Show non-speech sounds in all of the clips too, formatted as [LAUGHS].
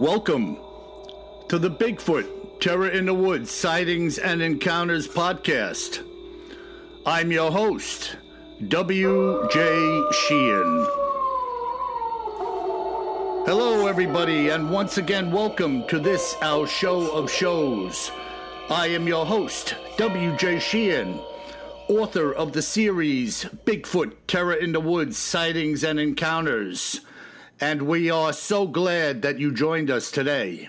Welcome to the Bigfoot Terror in the Woods Sightings and Encounters podcast. I'm your host, W.J. Sheehan. Hello, everybody, and once again, welcome to this, our show of shows. I am your host, W.J. Sheehan, author of the series Bigfoot Terror in the Woods Sightings and Encounters and we are so glad that you joined us today.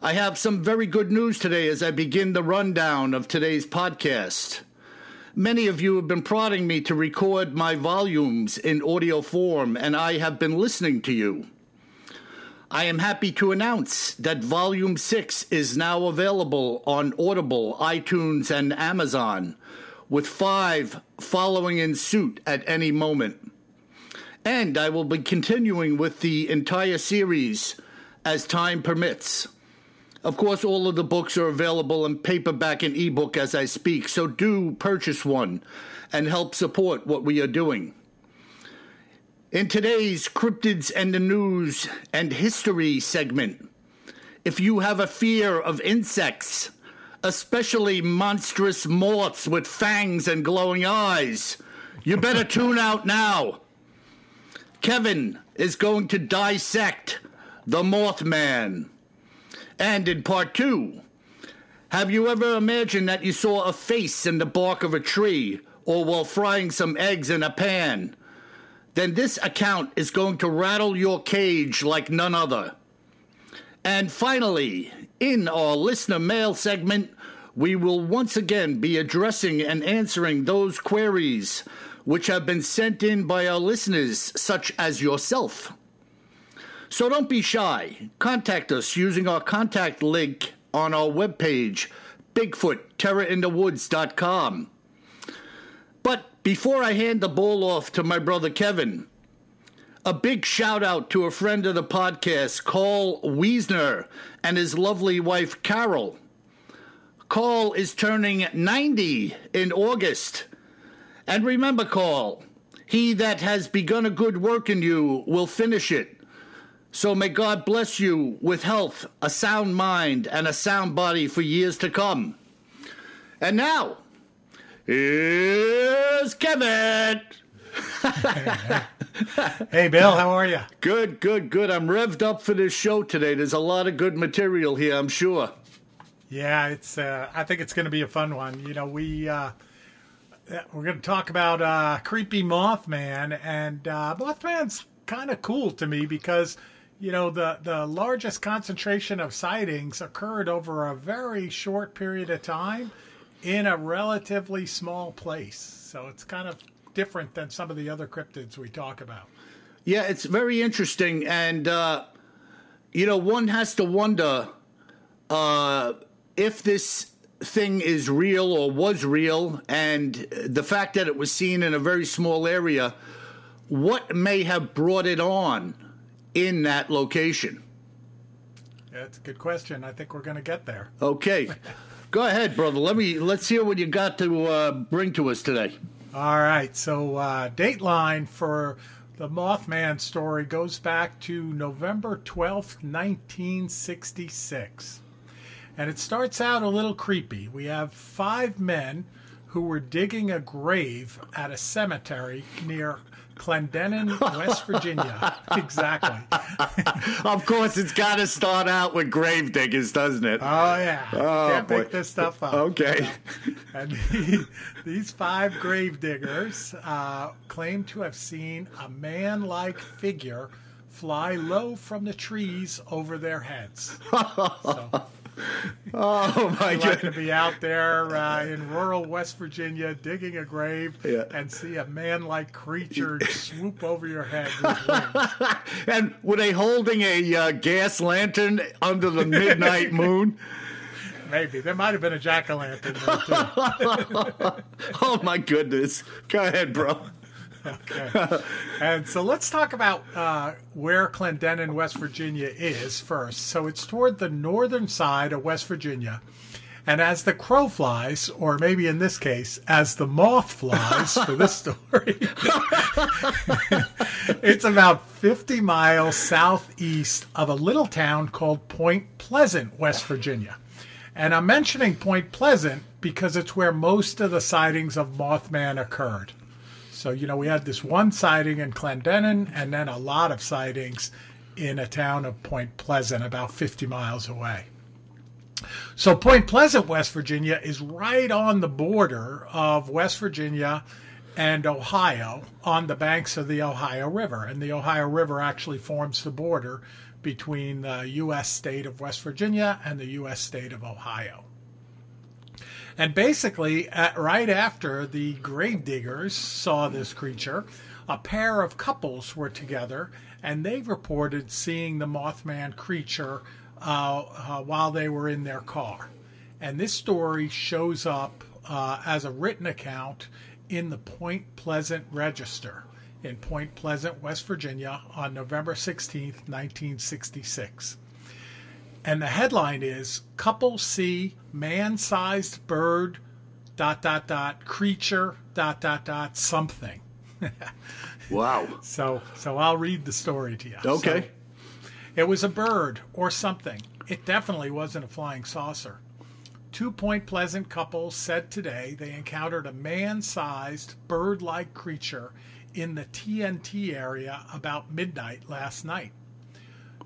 I have some very good news today as I begin the rundown of today's podcast. Many of you have been prodding me to record my volumes in audio form, and I have been listening to you. I am happy to announce that Volume 6 is now available on Audible, iTunes, and Amazon, with five following in suit at any moment. And I will be continuing with the entire series as time permits. Of course, all of the books are available in paperback and ebook as I speak, so do purchase one and help support what we are doing. In today's Cryptids and the News and History segment, if you have a fear of insects, especially monstrous moths with fangs and glowing eyes, you better [LAUGHS] tune out now. Kevin is going to dissect the Mothman. And in part two, have you ever imagined that you saw a face in the bark of a tree or while frying some eggs in a pan? Then this account is going to rattle your cage like none other. And finally, in our listener mail segment, we will once again be addressing and answering those queries which have been sent in by our listeners, such as yourself. So don't be shy. Contact us using our contact link on our webpage, BigfootTerrorInTheWoods.com. But before I hand the ball off to my brother Kevin, a big shout out to a friend of the podcast, Carl Wiesner, and his lovely wife, Carol. Carl is turning 90 in August and remember, Carl, he that has begun a good work in you will finish it. So may God bless you with health, a sound mind, and a sound body for years to come. And now, here's Kevin. hey, Bill, how are you? Good, good, good. I'm revved up for this show today. There's a lot of good material here, I'm sure. Yeah, it's. Uh, I think it's going to be a fun one. You know, we. Uh, we're going to talk about uh, creepy Mothman, and uh, Mothman's kind of cool to me because you know the the largest concentration of sightings occurred over a very short period of time in a relatively small place. So it's kind of different than some of the other cryptids we talk about. Yeah, it's very interesting, and uh, you know, one has to wonder uh, if this thing is real or was real, and the fact that it was seen in a very small area, what may have brought it on in that location? That's a good question. I think we're going to get there. Okay. [LAUGHS] Go ahead, brother. Let me let's hear what you got to uh, bring to us today. All right. So, uh, dateline for the Mothman story goes back to November twelfth, nineteen sixty six. And it starts out a little creepy. We have five men who were digging a grave at a cemetery near Clendenin, West Virginia. [LAUGHS] exactly. [LAUGHS] of course, it's got to start out with grave diggers, doesn't it? Oh yeah. Oh, Can't boy. make this stuff up. Okay. And [LAUGHS] the, these five grave diggers uh, claim to have seen a man-like figure fly low from the trees over their heads. So, [LAUGHS] oh my god! to be out there uh, in rural West Virginia digging a grave yeah. and see a man-like creature swoop over your head [LAUGHS] and were they holding a uh, gas lantern under the midnight [LAUGHS] moon? Maybe there might have been a jack o' lantern there too. oh my goodness! Go ahead, bro okay. And so let's talk about uh, where Clendenin, West Virginia is first. So it's toward the northern side of West Virginia. And as the crow flies, or maybe in this case, as the moth flies for this [LAUGHS] story, [LAUGHS] it's about 50 miles southeast of a little town called Point Pleasant, West Virginia. And I'm mentioning Point Pleasant because it's where most of the sightings of Mothman occurred. So, you know, we had this one sighting in Clendenin and then a lot of sightings in a town of Point Pleasant, about 50 miles away. So, Point Pleasant, West Virginia, is right on the border of West Virginia and Ohio on the banks of the Ohio River. And the Ohio River actually forms the border between the U.S. state of West Virginia and the U.S. state of Ohio. And basically, at, right after the gravediggers saw this creature, a pair of couples were together and they reported seeing the Mothman creature uh, uh, while they were in their car. And this story shows up uh, as a written account in the Point Pleasant Register in Point Pleasant, West Virginia on November 16, 1966. And the headline is Couple See Man Sized Bird, dot, dot, dot, creature, dot, dot, dot, something. [LAUGHS] wow. So, so I'll read the story to you. Okay. So, it was a bird or something. It definitely wasn't a flying saucer. Two Point Pleasant couples said today they encountered a man sized bird like creature in the TNT area about midnight last night.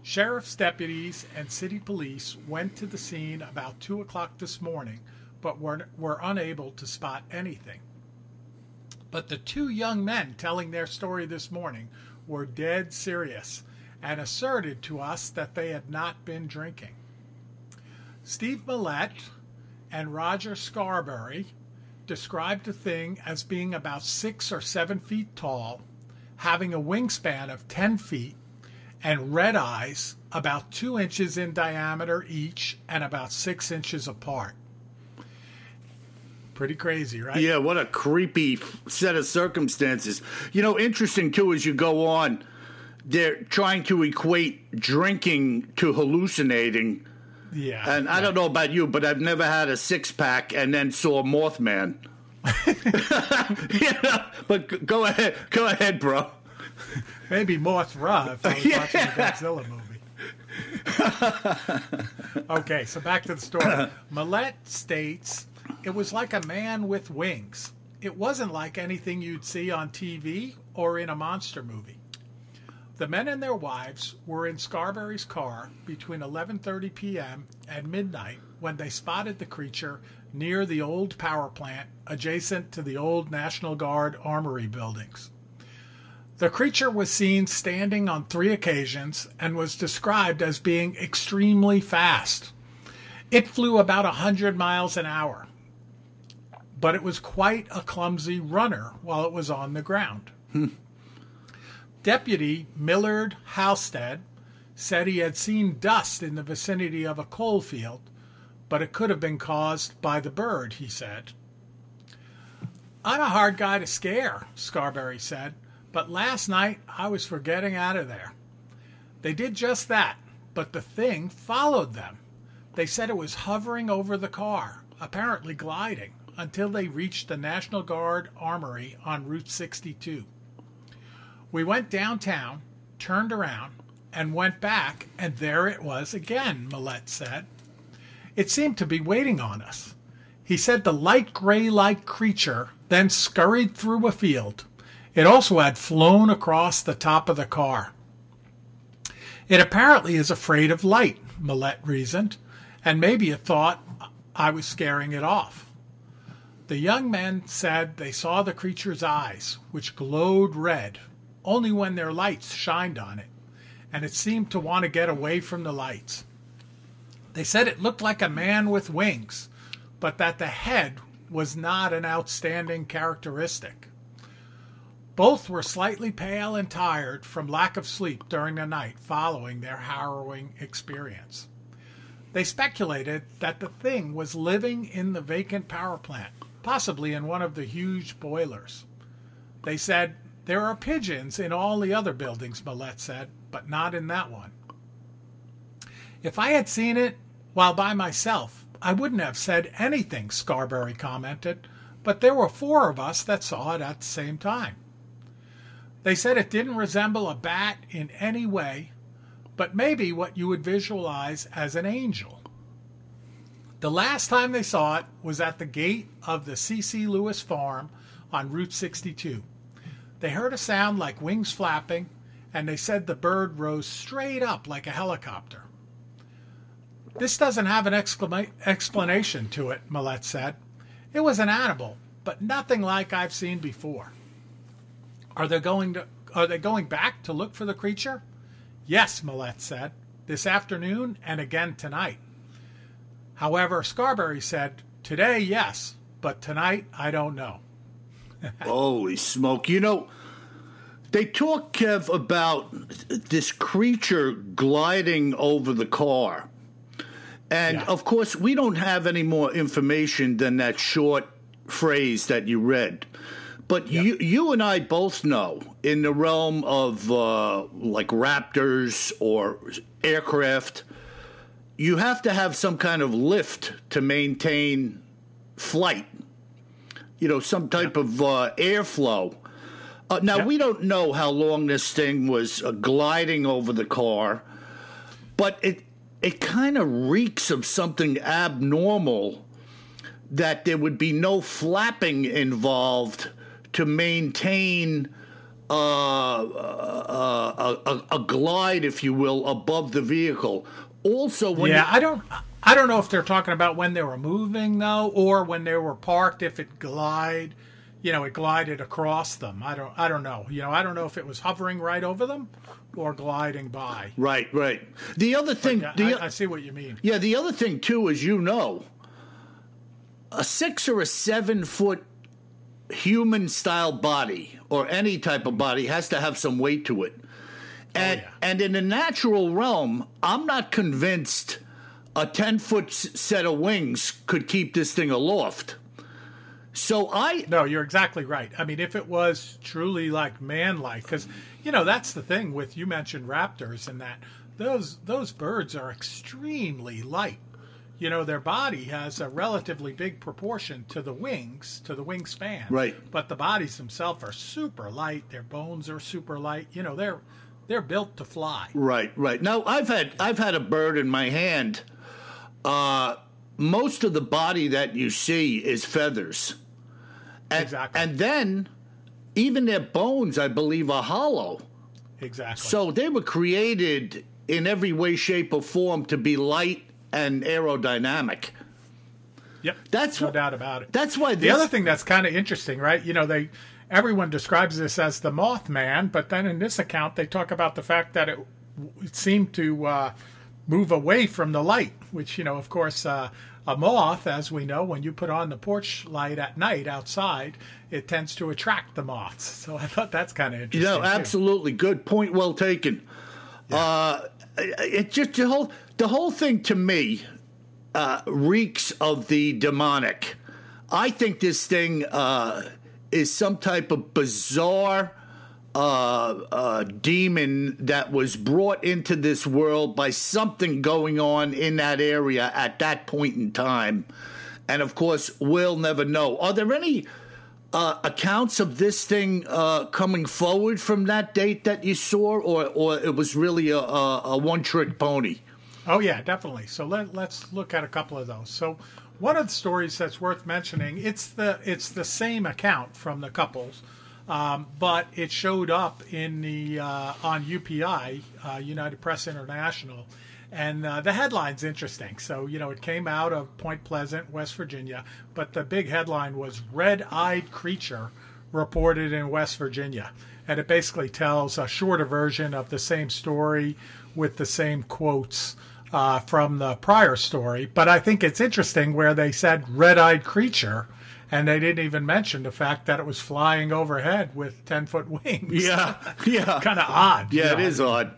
Sheriff's deputies and city police went to the scene about 2 o'clock this morning, but were, were unable to spot anything. But the two young men telling their story this morning were dead serious and asserted to us that they had not been drinking. Steve Millette and Roger Scarberry described the thing as being about six or seven feet tall, having a wingspan of 10 feet, and red eyes about two inches in diameter each and about six inches apart. Pretty crazy, right? Yeah, what a creepy set of circumstances. You know, interesting too as you go on, they're trying to equate drinking to hallucinating. Yeah. And I don't know about you, but I've never had a six pack and then saw Mothman. [LAUGHS] [LAUGHS] but go ahead, go ahead, bro. [LAUGHS] Maybe Mothra if I was [LAUGHS] yeah. watching a Godzilla movie. [LAUGHS] okay, so back to the story. Millette states it was like a man with wings. It wasn't like anything you'd see on TV or in a monster movie. The men and their wives were in Scarberry's car between 11:30 p.m. and midnight when they spotted the creature near the old power plant adjacent to the old National Guard armory buildings. The creature was seen standing on three occasions and was described as being extremely fast. It flew about a 100 miles an hour, but it was quite a clumsy runner while it was on the ground. Hmm. Deputy Millard Halstead said he had seen dust in the vicinity of a coal field but it could have been caused by the bird, he said. I'm a hard guy to scare, Scarberry said, but last night I was for getting out of there. They did just that, but the thing followed them. They said it was hovering over the car, apparently gliding, until they reached the National Guard Armory on Route 62. We went downtown, turned around, and went back, and there it was again, Millette said. It seemed to be waiting on us. He said the light gray like creature then scurried through a field. It also had flown across the top of the car. It apparently is afraid of light, Millette reasoned, and maybe it thought I was scaring it off. The young men said they saw the creature's eyes, which glowed red, only when their lights shined on it, and it seemed to want to get away from the lights. They said it looked like a man with wings, but that the head was not an outstanding characteristic. Both were slightly pale and tired from lack of sleep during the night following their harrowing experience. They speculated that the thing was living in the vacant power plant, possibly in one of the huge boilers. They said, There are pigeons in all the other buildings, Millette said, but not in that one. If I had seen it, while by myself, I wouldn't have said anything, Scarberry commented, but there were four of us that saw it at the same time. They said it didn't resemble a bat in any way, but maybe what you would visualize as an angel. The last time they saw it was at the gate of the C.C. Lewis farm on Route 62. They heard a sound like wings flapping, and they said the bird rose straight up like a helicopter. This doesn't have an exclama- explanation to it, Millette said. It was an animal, but nothing like I've seen before. Are they going to are they going back to look for the creature? Yes, Millette said. This afternoon and again tonight. However, Scarberry said, Today, yes, but tonight, I don't know. [LAUGHS] Holy smoke. You know, they talk, Kev, about this creature gliding over the car. And Yeah. of course, we don't have any more information than that short phrase that you read. But you, you and I both know in the realm of uh, like raptors or aircraft, you have to have some kind of lift to maintain flight. You know, some type of uh, airflow. Uh, now, we don't know how long this thing was uh, gliding over the car, but it it kind of reeks of something abnormal that there would be no flapping involved to maintain uh, uh, a, a, a glide, if you will, above the vehicle. Also, when yeah, you, I don't I don't know if they're talking about when they were moving though, or when they were parked. If it glide, you know, it glided across them. I don't I don't know. You know, I don't know if it was hovering right over them or gliding by. right, right. The other thing, the, I, I see what you mean. Yeah, the other thing too is you know, a six or a seven foot human style body or any type of body has to have some weight to it. Oh, and yeah. and in the natural realm, I'm not convinced a ten foot set of wings could keep this thing aloft. So I No, you're exactly right. I mean, if it was truly like man-like, because you know that's the thing with you mentioned raptors and that those those birds are extremely light. You know, their body has a relatively big proportion to the wings, to the wingspan. Right. But the bodies themselves are super light. Their bones are super light. You know, they're they're built to fly. Right, right. Now I've had I've had a bird in my hand. Uh, most of the body that you see is feathers, and, Exactly. and then even their bones, I believe, are hollow. Exactly. So they were created in every way, shape, or form to be light and aerodynamic. Yep. That's no wh- doubt about it. That's why The this, other thing that's kind of interesting, right? You know, they everyone describes this as the Mothman, but then in this account they talk about the fact that it, it seemed to uh, move away from the light, which you know, of course, uh, a moth, as we know, when you put on the porch light at night outside, it tends to attract the moths. [LAUGHS] So I thought that's kind of interesting. You know, too. absolutely good point. Well taken. Uh, it just the whole the whole thing to me uh, reeks of the demonic. I think this thing uh, is some type of bizarre uh, uh, demon that was brought into this world by something going on in that area at that point in time. And of course, we'll never know. Are there any uh, accounts of this thing uh, coming forward from that date that you saw, or, or it was really a, a, a one trick pony? Oh yeah, definitely. So let, let's look at a couple of those. So one of the stories that's worth mentioning, it's the it's the same account from the couples, um, but it showed up in the uh, on UPI, uh, United Press International, and uh, the headline's interesting. So you know it came out of Point Pleasant, West Virginia, but the big headline was "Red-eyed creature reported in West Virginia," and it basically tells a shorter version of the same story with the same quotes uh, from the prior story. But I think it's interesting where they said red-eyed creature, and they didn't even mention the fact that it was flying overhead with ten-foot [LAUGHS] wings. Yeah, yeah, [LAUGHS] kind of odd. yeah. It know. is odd.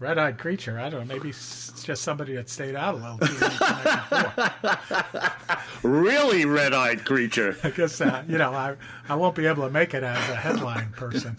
Red-eyed creature. I don't know. Maybe it's just somebody that stayed out a little too late the night before. [LAUGHS] Really red-eyed creature. I guess uh, you know I I won't be able to make it as a headline person.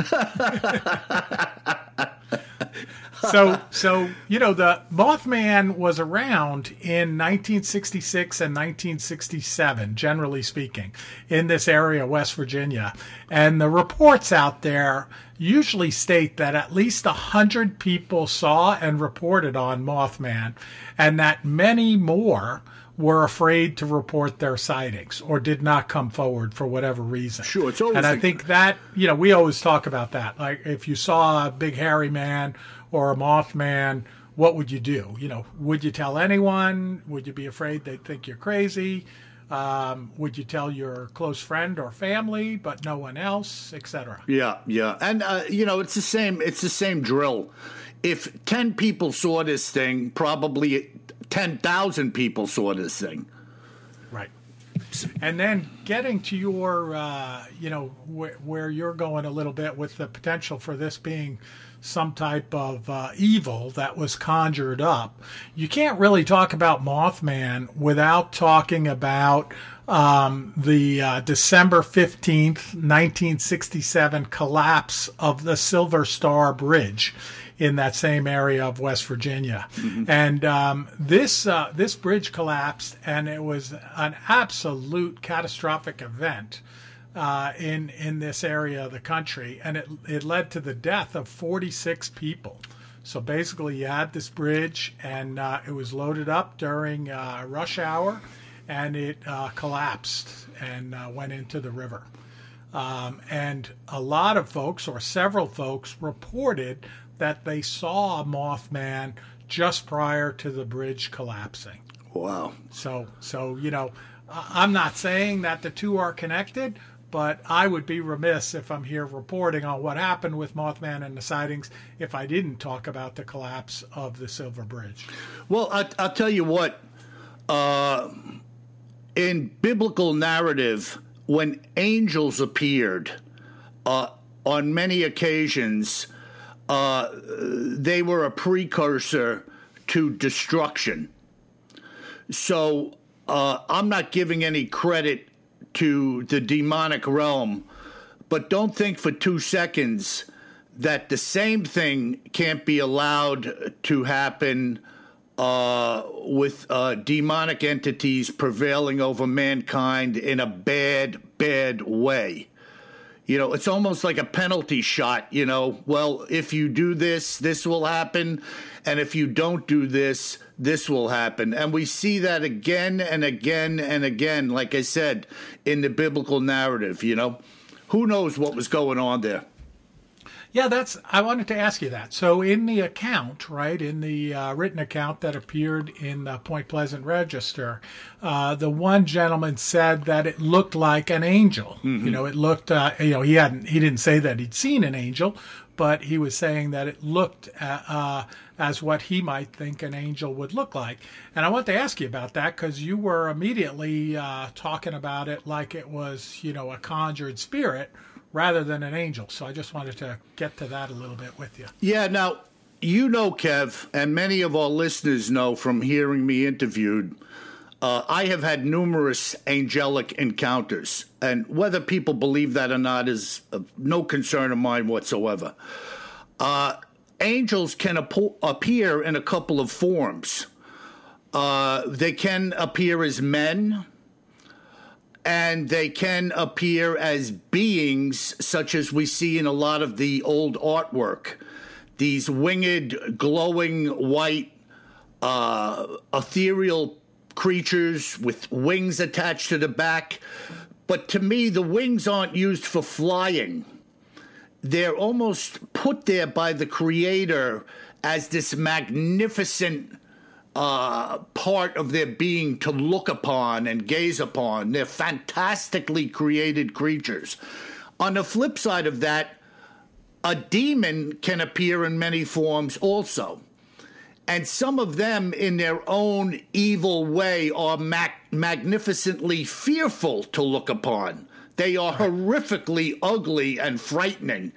So [LAUGHS] so you know the Mothman was around in 1966 and 1967, generally speaking, in this area, West Virginia, and the reports out there usually state that at least a hundred people saw and reported on Mothman, and that many more were afraid to report their sightings or did not come forward for whatever reason. Sure, it's always and I think that you know we always talk about that. Like if you saw a big hairy man or a Mothman, what would you do? You know, would you tell anyone? Would you be afraid they'd think you're crazy? Um, would you tell your close friend or family, but no one else, etc.? Yeah, yeah, and uh, you know it's the same. It's the same drill. If ten people saw this thing, probably ten thousand people saw this thing. Right. And then getting to your, uh, you know, wh- where you're going a little bit with the potential for this being some type of uh, evil that was conjured up, you can't really talk about Mothman without talking about um, the uh, December 15th, 1967 collapse of the Silver Star Bridge in that same area of West Virginia. And um, this uh, this bridge collapsed, and it was an absolute catastrophic event uh, in in this area of the country, and it it led to the death of 46 people. So basically, you had this bridge, and uh, it was loaded up during uh, rush hour, and it uh, collapsed and uh, went into the river. Um, and a lot of folks, or several folks, reported that they saw a Mothman just prior to the bridge collapsing. Wow. So, so you know, I'm not saying that the two are connected, but I would be remiss if I'm here reporting on what happened with Mothman and the sightings if I didn't talk about the collapse of the Silver Bridge. Well, I, I'll tell you what. Uh, in biblical narrative, when angels appeared, uh, on many occasions, uh, they were a precursor to destruction. So uh, I'm not giving any credit to the demonic realm, but don't think for two seconds that the same thing can't be allowed to happen uh, with uh, demonic entities prevailing over mankind in a bad, bad way. You know, it's almost like a penalty shot. You know, well, if you do this, this will happen. And if you don't do this, this will happen. And we see that again and again and again, like I said, in the biblical narrative. You know, who knows what was going on there? Yeah, that's. I wanted to ask you that. So, in the account, right, in the uh, written account that appeared in the Point Pleasant Register, uh, the one gentleman said that it looked like an angel. You know, it looked. Uh, you know, he hadn't. He didn't say that he'd seen an angel, but he was saying that it looked uh, uh, as what he might think an angel would look like. And I want to ask you about that because you were immediately uh, talking about it like it was, you know, a conjured spirit rather than an angel. So I just wanted to get to that a little bit with you. Yeah, now, you know, Kev, and many of our listeners know from hearing me interviewed, uh, I have had numerous angelic encounters. And whether people believe that or not is of no concern of mine whatsoever. Uh, angels can ap- appear in a couple of forms. Uh, they can appear as men, and they can appear as beings such as we see in a lot of the old artwork these winged glowing white uh, ethereal creatures with wings attached to the back but to me the wings aren't used for flying they're almost put there by the creator as this magnificent uh, part of their being to look upon and gaze upon. They're fantastically created creatures. On the flip side of that, a demon can appear in many forms also. And some of them, in their own evil way, are mag- magnificently fearful to look upon. They are horrifically ugly and frightening.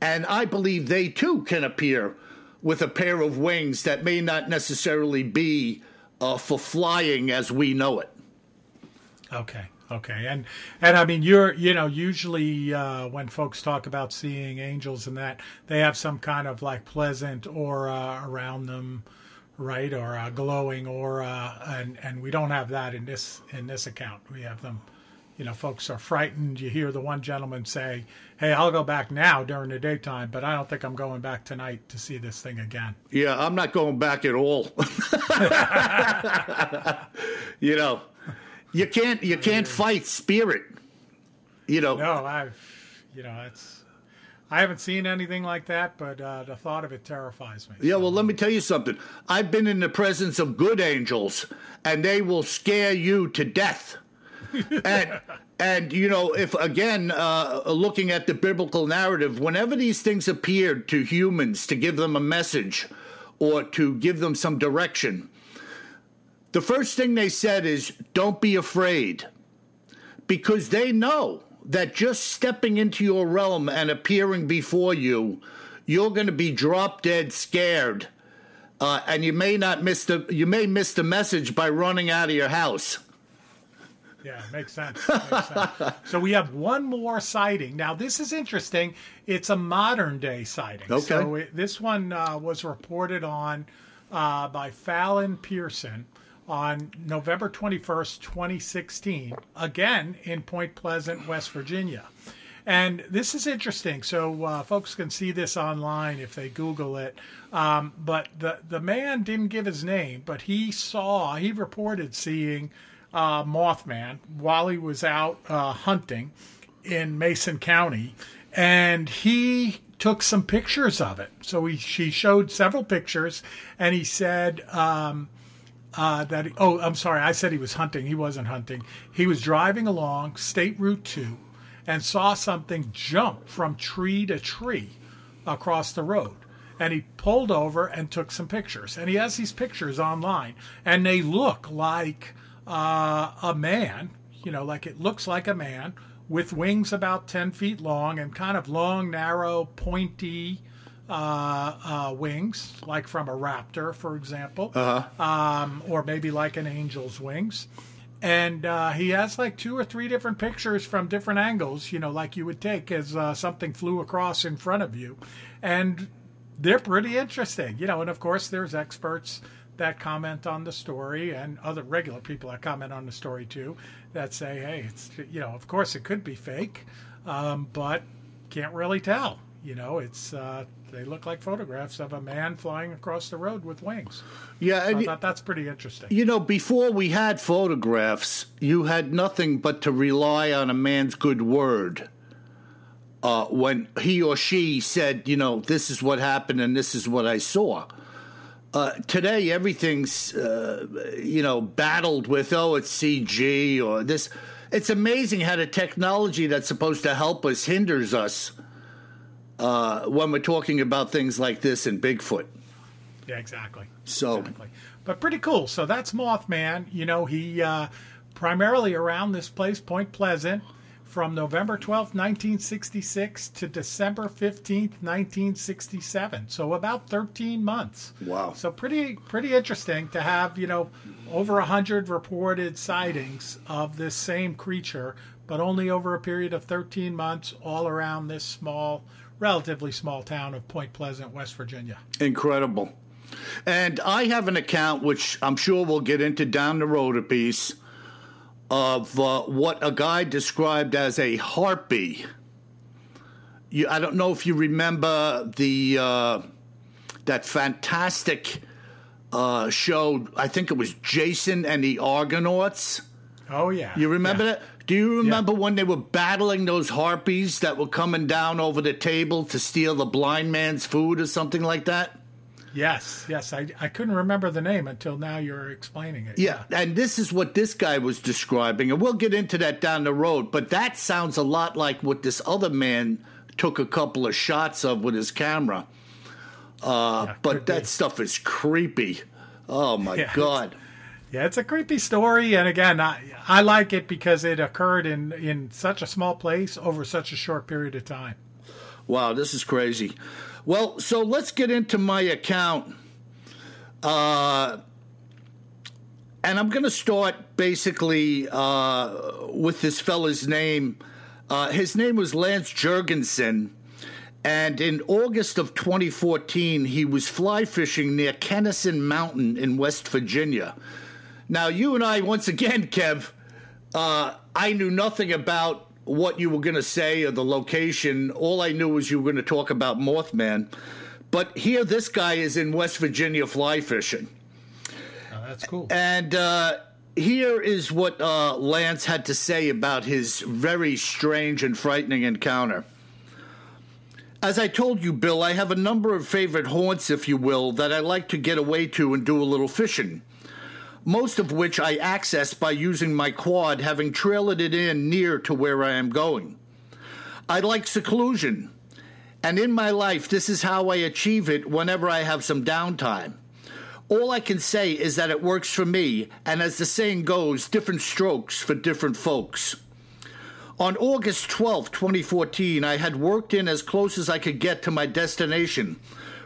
And I believe they too can appear with a pair of wings that may not necessarily be uh, for flying as we know it. Okay. Okay, and and I mean, you're you know usually uh, when folks talk about seeing angels and that they have some kind of like pleasant aura around them, right, or a glowing aura, and and we don't have that in this in this account. We have them, you know, folks are frightened. You hear the one gentleman say, "Hey, I'll go back now during the daytime, but I don't think I'm going back tonight to see this thing again." Yeah, I'm not going back at all. [LAUGHS] you know, you can't you can't fight spirit. You know. No, I've you know it's. I haven't seen anything like that, but uh, the thought of it terrifies me. Yeah, well, let me tell you something. I've been in the presence of good angels, and they will scare you to death. [LAUGHS] and and you know, if again, uh, looking at the biblical narrative, whenever these things appeared to humans to give them a message or to give them some direction, the first thing they said is, "Don't be afraid," because they know that just stepping into your realm and appearing before you, you're going to be drop dead scared, uh, and you may not miss the you may miss the message by running out of your house. Yeah, makes sense. Makes sense. so we have one more sighting. Now this is interesting. It's a modern day sighting. Okay. So it, this one uh, was reported on uh, by Fallon Pearson on November 21st, 2016, again in Point Pleasant, West Virginia. And this is interesting. So uh, folks can see this online if they Google it. Um, but the, the man didn't give his name, but he saw, he reported seeing uh, Mothman while he was out uh, hunting in Mason County. And he took some pictures of it. So he, she showed several pictures and he said, um, uh, that he, oh I'm sorry I said he was hunting. He wasn't hunting. He was driving along State Route 2 and saw something jump from tree to tree across the road. And he pulled over and took some pictures. And he has these pictures online. And they look like uh, a man you know like it looks like a man with wings about 10 feet long and kind of long narrow pointy uh, uh, wings, like from a raptor, for example, Uh-huh. um, or maybe like an angel's wings. And uh, he has like two or three different pictures from different angles, you know, like you would take as uh, something flew across in front of you. And they're pretty interesting, you know. And of course, there's experts that comment on the story and other regular people that comment on the story too that say, hey, it's, you know, of course it could be fake, um, but can't really tell. You know, it's uh, they look like photographs of a man flying across the road with wings. Yeah, I and thought that's pretty interesting. you know, before we had photographs, you had nothing but to rely on a man's good word. Uh, when he or she said, you know, this is what happened and this is what I saw. Uh, today, everything's, uh, you know, battled with, oh, it's CG or this. It's amazing how the technology that's supposed to help us hinders us uh, when we're talking about things like this in Bigfoot. Yeah, exactly. So, Exactly. But pretty cool. So that's Mothman. You know, he uh, primarily around this place, Point Pleasant, from November 12th, 1966 to December 15th, 1967. So about 13 months. Wow. So pretty pretty interesting to have, you know, over 100 reported sightings of this same creature, but only over a period of 13 months all around this small relatively small town of Point Pleasant, West Virginia. Incredible. And I have an account, which I'm sure we'll get into down the road a piece, of uh, what a guy described as a harpy. You, I don't know if you remember the uh, that fantastic uh, show. I think it was Jason and the Argonauts. Oh yeah. You remember Yeah. that? Do you remember when they were battling those harpies that were coming down over the table to steal the blind man's food or something like that? Yes, yes. I, I couldn't remember the name until now you're explaining it. Yeah, and this is what this guy was describing, and we'll get into that down the road. But that sounds a lot like what this other man took a couple of shots of with his camera. Uh, Yeah, but could be. that stuff is creepy. Oh my [LAUGHS] Yeah, god! Yeah, it's a creepy story, and again, I I like it because it occurred in in such a small place over such a short period of time. Wow, this is crazy. Well, so let's get into my account. Uh, and I'm going to start basically uh, with this fella's name. Uh, his name was Lance Jurgensen. And in August of 2014, he was fly fishing near Kennison Mountain in West Virginia. Now, you and I, once again, Kev, uh, I knew nothing about what you were going to say or the location. All I knew was you were going to talk about Mothman. But here, this guy is in West Virginia fly fishing. Oh, that's cool. And uh, here is what uh, Lance had to say about his very strange and frightening encounter. As I told you, Bill, I have a number of favorite haunts, if you will, that I like to get away to and do a little fishing. Most of which I access by using my quad, having trailed it in near to where I am going. I like seclusion, and in my life, this is how I achieve it whenever I have some downtime. All I can say is that it works for me, and as the saying goes, different strokes for different folks. On August 12, 2014, I had worked in as close as I could get to my destination,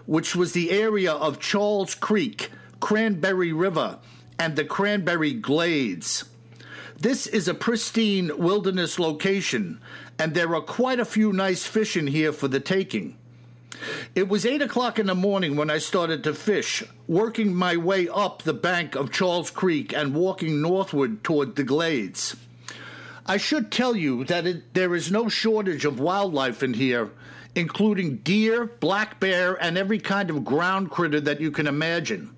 which was the area of Charles Creek, Cranberry River, and the Cranberry Glades. This is a pristine wilderness location, and there are quite a few nice fish in here for the taking. It was 8 o'clock in the morning when I started to fish, working my way up the bank of Charles Creek and walking northward toward the glades. I should tell you that it, there is no shortage of wildlife in here, including deer, black bear, and every kind of ground critter that you can imagine.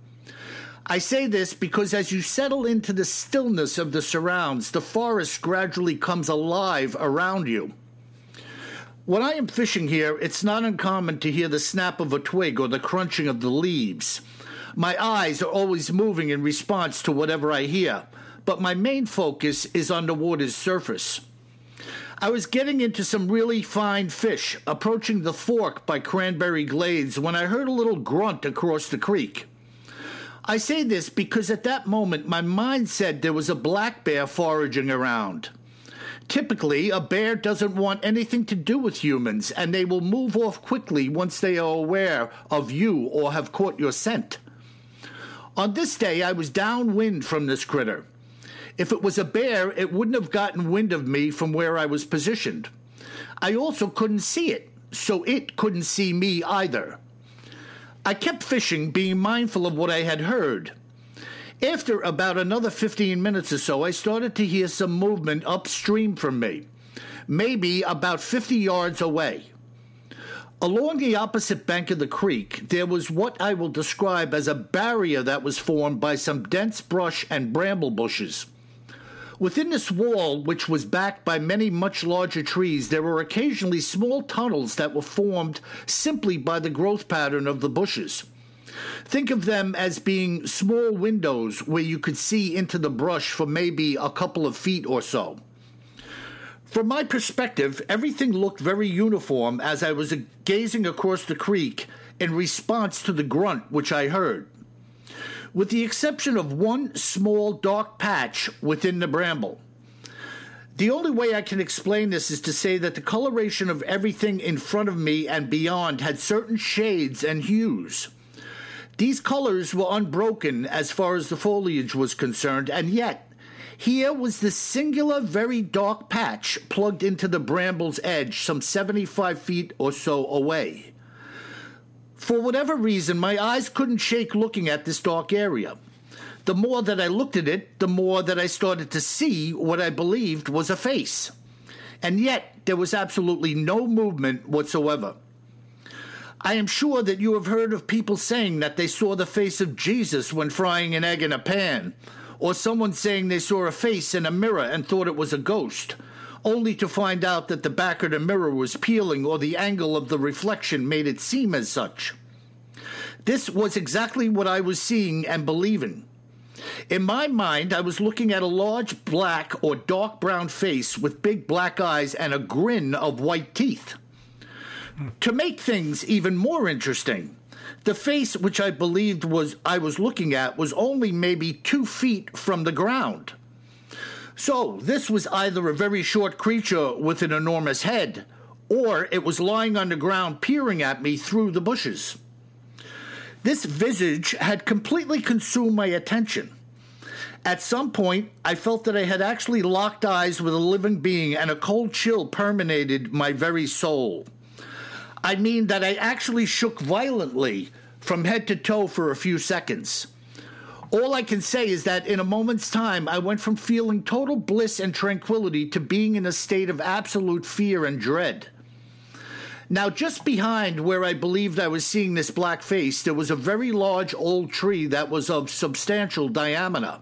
I say this because as you settle into the stillness of the surrounds, the forest gradually comes alive around you. When I am fishing here, it's not uncommon to hear the snap of a twig or the crunching of the leaves. My eyes are always moving in response to whatever I hear, but my main focus is on the water's surface. I was getting into some really fine fish, approaching the fork by Cranberry Glades, when I heard a little grunt across the creek. I say this because at that moment my mind said there was a black bear foraging around. Typically, a bear doesn't want anything to do with humans, and they will move off quickly once they are aware of you or have caught your scent. On this day, I was downwind from this critter. If it was a bear, it wouldn't have gotten wind of me from where I was positioned. I also couldn't see it, so it couldn't see me either. I kept fishing, being mindful of what I had heard. After about another 15 minutes or so, I started to hear some movement upstream from me, maybe about 50 yards away. Along the opposite bank of the creek, there was what I will describe as a barrier that was formed by some dense brush and bramble bushes. Within this wall, which was backed by many much larger trees, there were occasionally small tunnels that were formed simply by the growth pattern of the bushes. Think of them as being small windows where you could see into the brush for maybe a couple of feet or so. From my perspective, everything looked very uniform as I was gazing across the creek in response to the grunt which I heard with the exception of one small dark patch within the bramble. The only way I can explain this is to say that the coloration of everything in front of me and beyond had certain shades and hues. These colors were unbroken as far as the foliage was concerned, and yet here was this singular, very dark patch plugged into the bramble's edge some 75 feet or so away. For whatever reason, my eyes couldn't shake looking at this dark area. The more that I looked at it, the more that I started to see what I believed was a face. And yet, there was absolutely no movement whatsoever. I am sure that you have heard of people saying that they saw the face of Jesus when frying an egg in a pan, or someone saying they saw a face in a mirror and thought it was a ghost, only to find out that the back of the mirror was peeling or the angle of the reflection made it seem as such. This was exactly what I was seeing and believing. In my mind, I was looking at a large black or dark brown face with big black eyes and a grin of white teeth. To make things even more interesting, the face which I believed was I was looking at was only maybe two feet from the ground. So, this was either a very short creature with an enormous head, or it was lying on the ground peering at me through the bushes. This visage had completely consumed my attention. At some point, I felt that I had actually locked eyes with a living being, and a cold chill permeated my very soul. I mean that I actually shook violently from head to toe for a few seconds. All I can say is that in a moment's time, I went from feeling total bliss and tranquility to being in a state of absolute fear and dread. Now, just behind where I believed I was seeing this black face, there was a very large old tree that was of substantial diameter.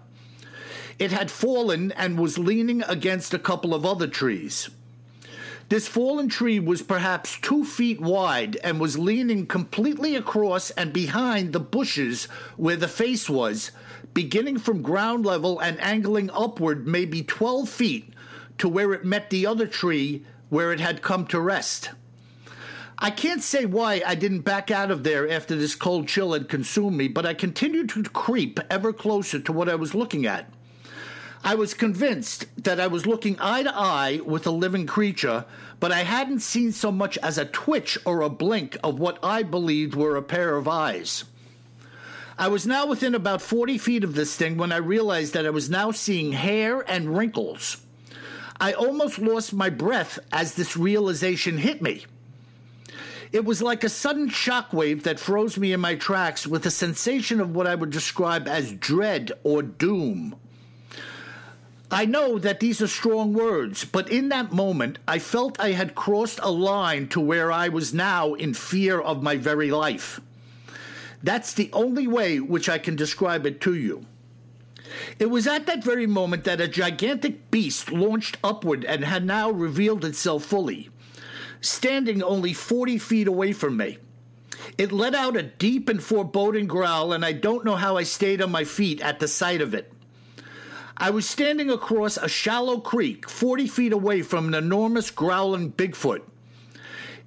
It had fallen and was leaning against a couple of other trees. This fallen tree was perhaps two feet wide and was leaning completely across and behind the bushes where the face was, beginning from ground level and angling upward maybe 12 feet to where it met the other tree where it had come to rest. I can't say why I didn't back out of there after this cold chill had consumed me, but I continued to creep ever closer to what I was looking at. I was convinced that I was looking eye to eye with a living creature, but I hadn't seen so much as a twitch or a blink of what I believed were a pair of eyes. I was now within about 40 feet of this thing when I realized that I was now seeing hair and wrinkles. I almost lost my breath as this realization hit me. It was like a sudden shockwave that froze me in my tracks with a sensation of what I would describe as dread or doom. I know that these are strong words, but in that moment, I felt I had crossed a line to where I was now in fear of my very life. That's the only way which I can describe it to you. It was at that very moment that a gigantic beast launched upward and had now revealed itself fully, standing only 40 feet away from me. It let out a deep and foreboding growl, and I don't know how I stayed on my feet at the sight of it. I was standing across a shallow creek 40 feet away from an enormous growling Bigfoot.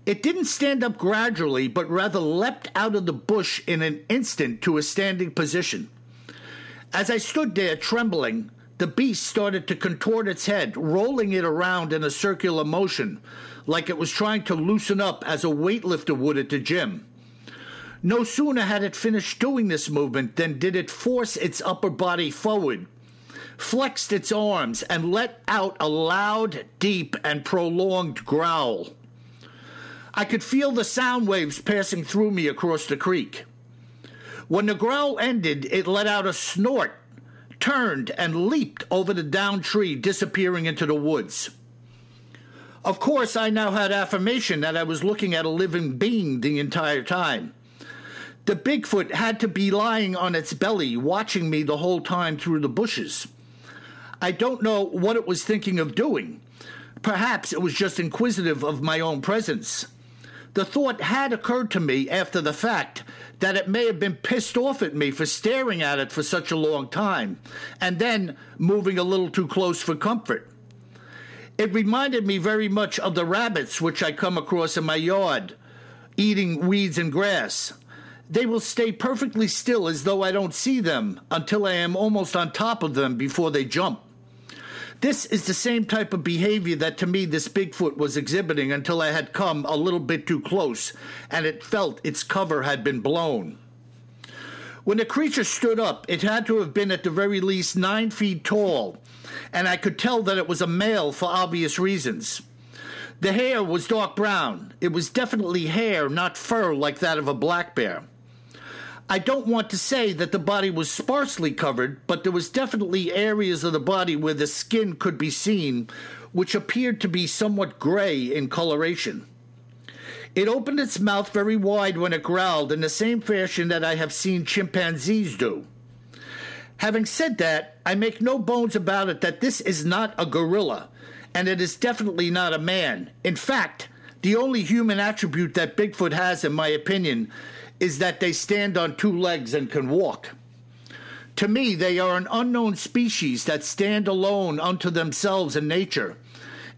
It didn't stand up gradually, but rather leapt out of the bush in an instant to a standing position. As I stood there trembling, the beast started to contort its head, rolling it around in a circular motion, like it was trying to loosen up as a weightlifter would at the gym. No sooner had it finished doing this movement than did it force its upper body forward, flexed its arms, and let out a loud, deep, and prolonged growl. I could feel the sound waves passing through me across the creek. When the growl ended, it let out a snort, turned, and leaped over the down tree, disappearing into the woods. Of course, I now had affirmation that I was looking at a living being the entire time. The Bigfoot had to be lying on its belly, watching me the whole time through the bushes. I don't know what it was thinking of doing. Perhaps it was just inquisitive of my own presence. The thought had occurred to me after the fact that it may have been pissed off at me for staring at it for such a long time, and then moving a little too close for comfort. It reminded me very much of the rabbits which I come across in my yard, eating weeds and grass. They will stay perfectly still as though I don't see them until I am almost on top of them before they jump. This is the same type of behavior that to me this Bigfoot was exhibiting until I had come a little bit too close and it felt its cover had been blown. When the creature stood up, it had to have been at the very least nine feet tall, and I could tell that it was a male for obvious reasons. The hair was dark brown. It was definitely hair, not fur like that of a black bear. I don't want to say that the body was sparsely covered, but there was definitely areas of the body where the skin could be seen, which appeared to be somewhat gray in coloration. It opened its mouth very wide when it growled in the same fashion that I have seen chimpanzees do. Having said that, I make no bones about it that this is not a gorilla, and it is definitely not a man. In fact, the only human attribute that Bigfoot has, in my opinion, is that they stand on two legs and can walk. To me, they are an unknown species that stand alone unto themselves in nature,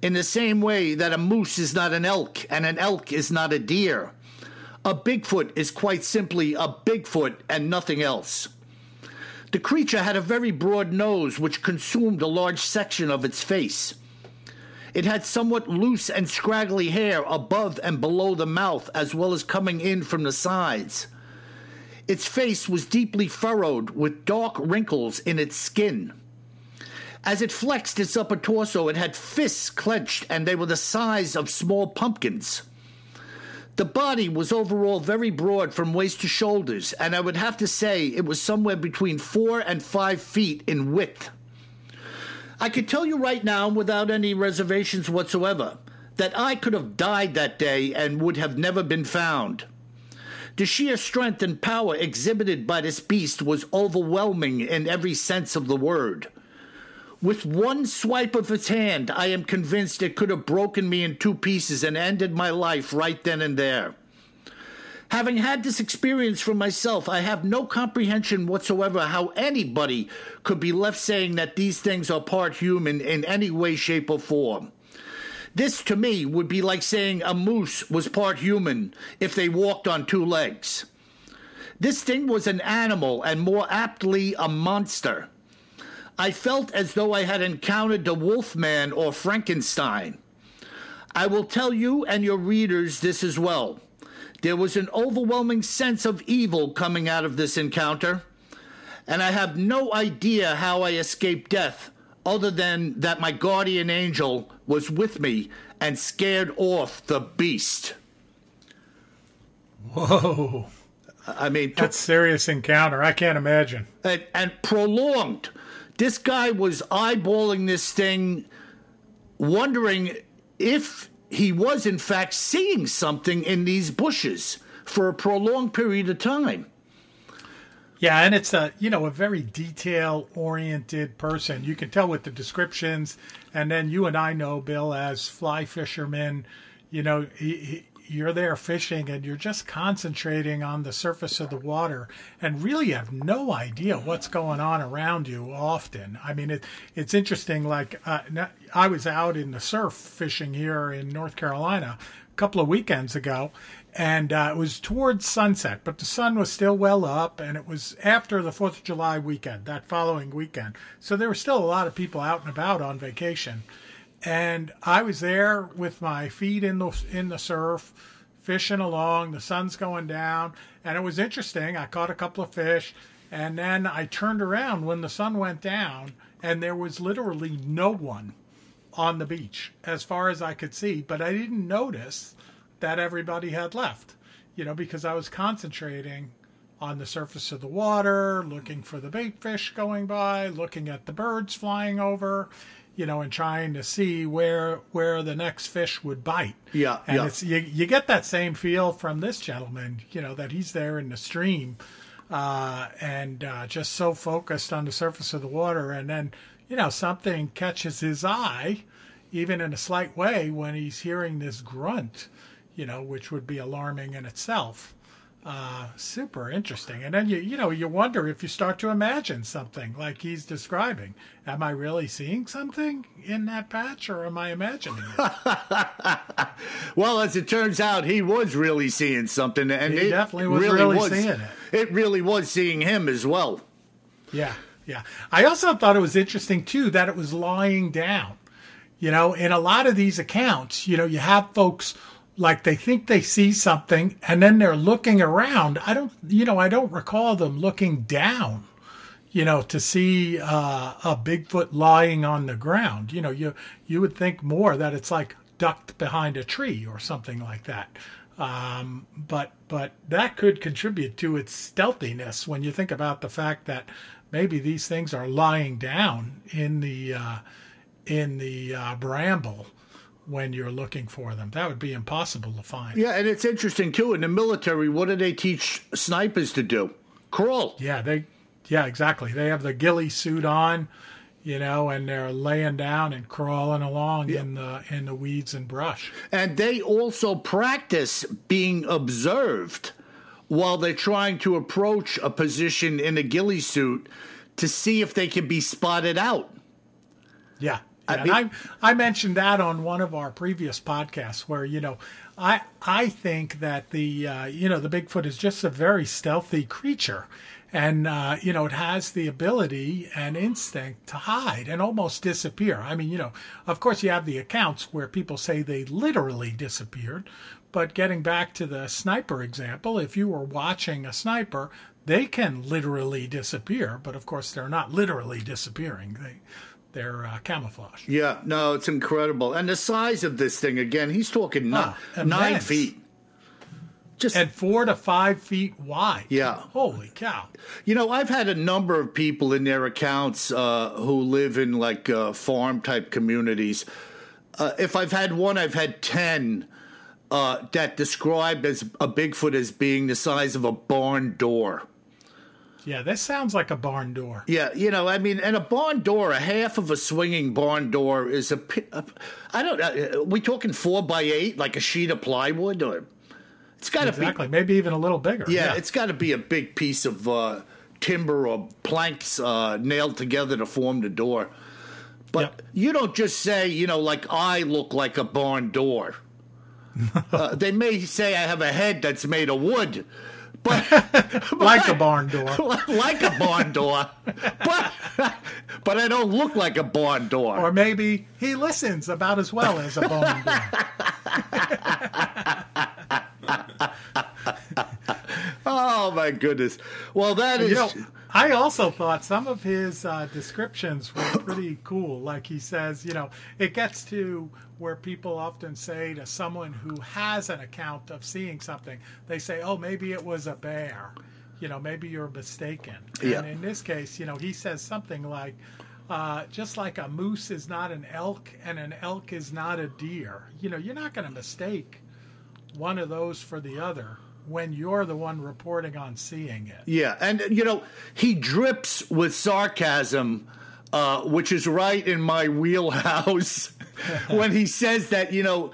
in the same way that a moose is not an elk and an elk is not a deer. A Bigfoot is quite simply a Bigfoot and nothing else. The creature had a very broad nose which consumed a large section of its face. It had somewhat loose and scraggly hair above and below the mouth, as well as coming in from the sides. Its face was deeply furrowed with dark wrinkles in its skin. As it flexed its upper torso, it had fists clenched and they were the size of small pumpkins. The body was overall very broad from waist to shoulders, and I would have to say it was somewhere between four and five feet in width. I could tell you right now, without any reservations whatsoever, that I could have died that day and would have never been found. The sheer strength and power exhibited by this beast was overwhelming in every sense of the word. With one swipe of its hand, I am convinced it could have broken me in two pieces and ended my life right then and there. Having had this experience for myself, I have no comprehension whatsoever how anybody could be left saying that these things are part human in any way, shape, or form. This, to me, would be like saying a moose was part human if they walked on two legs. This thing was an animal, and more aptly, a monster. I felt as though I had encountered the Wolfman or Frankenstein. I will tell you and your readers this as well. There was an overwhelming sense of evil coming out of this encounter, and I have no idea how I escaped death other than that my guardian angel was with me and scared off the beast. Whoa. I mean, That's serious encounter. I can't imagine. and, and prolonged. This guy was eyeballing this thing, wondering if he was in fact seeing something in these bushes for a prolonged period of time. Yeah, and it's a you know a very detail oriented person. You can tell with the descriptions, and then you and I know Bill as fly fishermen. You know, he, he, you're there fishing, and you're just concentrating on the surface of the water, and really have no idea what's going on around you. Often, I mean, it, it's interesting. Like uh, I was out in the surf fishing here in North Carolina a couple of weekends ago, and uh, it was towards sunset, but the sun was still well up, and it was after the Fourth of July weekend, that following weekend. So there were still a lot of people out and about on vacation, and I was there with my feet in the in the surf, fishing along. The sun's going down, and it was interesting. I caught a couple of fish, and then I turned around when the sun went down, and there was literally no one on the beach as far as I could see, but I didn't notice that everybody had left, you know, because I was concentrating on the surface of the water, looking for the bait fish going by, looking at the birds flying over, you know, and trying to see where where the next fish would bite. Yeah, and yeah. it's you, you get that same feel from this gentleman, you know, that he's there in the stream, uh, and uh, just so focused on the surface of the water, and then you know something catches his eye, even in a slight way, when he's hearing this grunt you know, which would be alarming in itself. Uh, super interesting. And then you, you know, you wonder if you start to imagine something like he's describing. Am I really seeing something in that patch, or am I imagining it? [LAUGHS] well, as it turns out, he was really seeing something, and He it definitely was really really was, seeing it. It really was seeing him as well. Yeah, yeah. I also thought it was interesting too that it was lying down. You know, in a lot of these accounts, you know, you have folks like they think they see something and then they're looking around. I don't, you know, I don't recall them looking down, you know, to see uh, a Bigfoot lying on the ground. You know, you you would think more that it's like ducked behind a tree or something like that. Um, but but that could contribute to its stealthiness when you think about the fact that maybe these things are lying down in the uh, in the uh, bramble when you're looking for them. That would be impossible to find. Yeah, and it's interesting too. In the military, what do they teach snipers to do? Crawl. Yeah, they yeah, exactly. They have the ghillie suit on, you know, and they're laying down and crawling along in the in the weeds and brush. And they also practice being observed while they're trying to approach a position in a ghillie suit to see if they can be spotted out. Yeah. I mean- and I I mentioned that on one of our previous podcasts where you know I I think that the uh, you know the Bigfoot is just a very stealthy creature, and uh, you know it has the ability and instinct to hide and almost disappear. I mean you know of course you have the accounts where people say they literally disappeared, but getting back to the sniper example, if you were watching a sniper, they can literally disappear, but of course they're not literally disappearing. They they're uh, camouflage. Yeah, no, it's incredible. And the size of this thing, again, he's talking ni- nine immense. feet. Just, And four to five feet wide. Yeah. Holy cow. you know, I've had a number of people in their accounts uh, who live in like uh, farm type communities. Uh, if I've had one, I've had 10 uh, that described as a Bigfoot as being the size of a barn door. Yeah, this sounds like a barn door. Yeah, you know, I mean, and a barn door, a half of a swinging barn door is a. a I don't know. We talking four by eight, like a sheet of plywood, or it's got to be Exactly. Maybe even a little bigger. be. Yeah, it's got to be a big piece of uh, timber or planks uh, nailed together to form the door. But Yep. you don't just say, you know, like I look like a barn door. [LAUGHS] uh, they may say I have a head that's made of wood, but [LAUGHS] like a barn door. [LAUGHS] like a barn door, but but I don't look like a barn door. Or maybe he listens about as well as a barn door. [LAUGHS] oh my goodness! Well, that is You know, I also thought some of his uh, descriptions were pretty cool. Like he says, you know, it gets to where people often say to someone who has an account of seeing something, they say, oh, maybe it was a bear. You know, maybe you're mistaken. Yeah. And in this case, you know, he says something like, uh, just like a moose is not an elk and an elk is not a deer. You know, you're not going to mistake one of those for the other when you're the one reporting on seeing it. yeah, and you know he drips with sarcasm, uh, which is right in my wheelhouse [LAUGHS] when he says that you know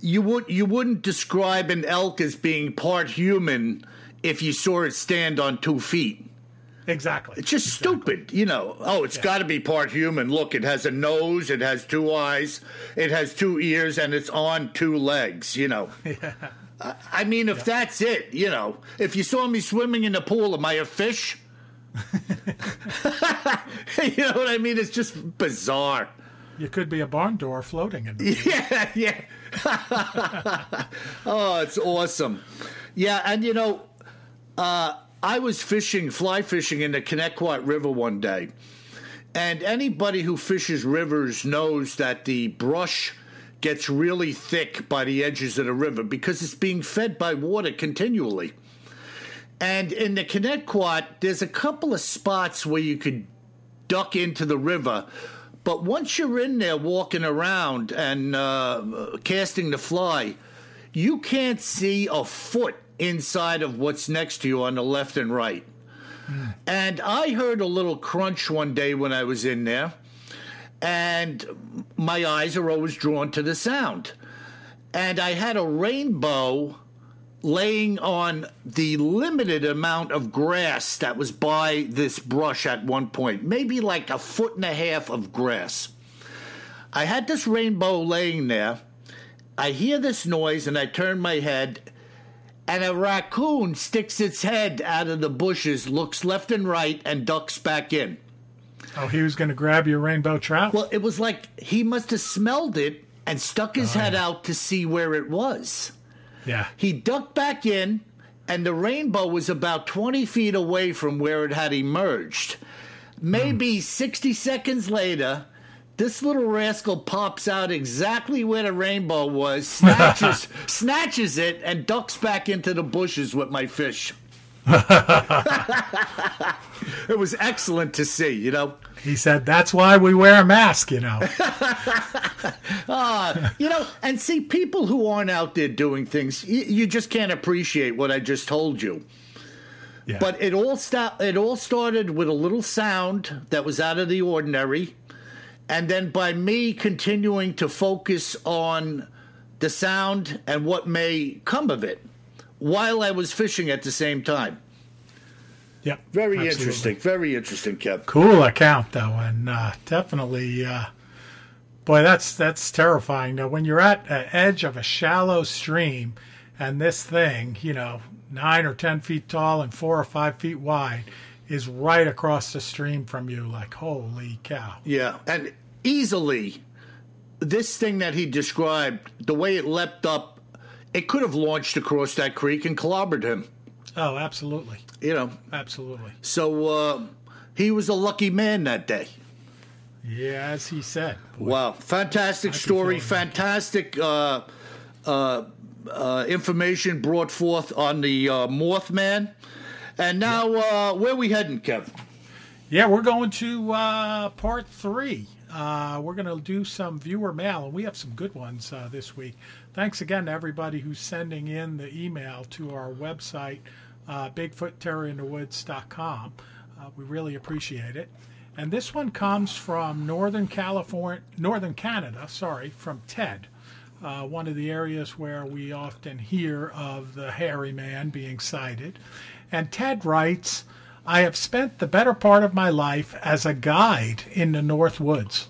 you would you wouldn't describe an elk as being part human if you saw it stand on two feet. Exactly. It's just stupid, you know. Oh, it's got to be part human. Look, it has a nose, it has two eyes, it has two ears, and it's on two legs, you know. [LAUGHS] I- I mean, if that's it, you know, if you saw me swimming in the pool, am I a fish? [LAUGHS] you know what I mean? It's just bizarre. You could be a barn door floating in the [LAUGHS] Yeah, yeah. [LAUGHS] oh, it's awesome. Yeah, and you know, uh, I was fishing, fly fishing in the Connecticut River one day. And anybody who fishes rivers knows that the brush gets really thick by the edges of the river because it's being fed by water continually. And in the Connecticut, there's a couple of spots where you could duck into the river. But once you're in there walking around and uh, casting the fly, you can't see a foot inside of what's next to you on the left and right. And I heard a little crunch one day when I was in there, and my eyes are always drawn to the sound. And I had a rainbow laying on the limited amount of grass that was by this brush at one point, maybe like a foot and a half of grass. I had this rainbow laying there. I hear this noise and I turn my head, and a raccoon sticks its head out of the bushes, looks left and right, and ducks back in. Oh, he was going to grab your rainbow trout? Well, it was like he must have smelled it and stuck his Oh, head yeah. out to see where it was. yeah. He ducked back in, and the rainbow was about 20 feet away from where it had emerged. Maybe hmm. 60 seconds later, this little rascal pops out exactly where the rainbow was, [LAUGHS] snatches, snatches it, and ducks back into the bushes with my fish. It was excellent to see, you know. He said, that's why we wear a mask, you know. [LAUGHS] Ah, you know, and see, people who aren't out there doing things, you, you just can't appreciate what I just told you. Yeah. But it all sta- it all started with a little sound that was out of the ordinary, and then by me continuing to focus on the sound and what may come of it while I was fishing at the same time. yep. Very absolutely. interesting. Very interesting, Kev. Cool account, though, and uh, definitely, uh, boy, that's that's terrifying. Now, when you're at the edge of a shallow stream, and this thing, you know, nine or ten feet tall and four or five feet wide, is right across the stream from you, like holy cow! Yeah, and easily, this thing that he described, the way it leapt up, it could have launched across that creek and clobbered him. Oh, absolutely, You know, absolutely. so uh, he was a lucky man that day. Yeah, as he said. Wow, fantastic story, fantastic uh, uh, uh, information brought forth on the uh, Mothman. And now, uh, where are we heading, Kev? Yeah, we're going to uh, part three. Uh, we're going to do some viewer mail, and we have some good ones uh, this week. Thanks again to everybody who's sending in the email to our website, uh, BigfootTerrorInTheWoods.com. Uh, we really appreciate it. And this one comes from Northern California, Northern Canada, sorry, from Ted, uh, one of the areas where we often hear of the hairy man being sighted. And Ted writes, I have spent the better part of my life as a guide in the North Woods.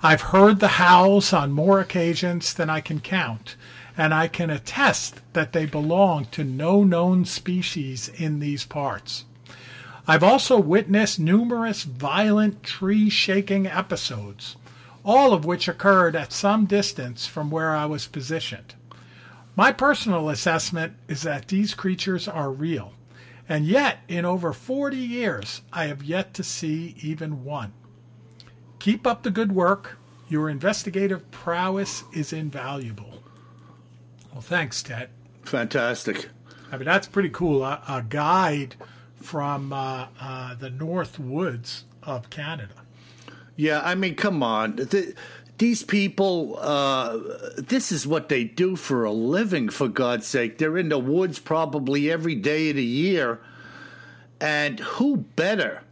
I've heard the howls on more occasions than I can count, and I can attest that they belong to no known species in these parts. I've also witnessed numerous violent tree shaking episodes, all of which occurred at some distance from where I was positioned. My personal assessment is that these creatures are real, and yet in over 40 years I have yet to see even one. Keep up the good work. Your investigative prowess is invaluable. Well, thanks, Ted. Fantastic. I mean, that's pretty cool. A, a guide from uh, uh, the North Woods of Canada. Yeah, I mean, come on. The, these people, uh, this is what they do for a living, for God's sake. They're in the woods probably every day of the year. And who better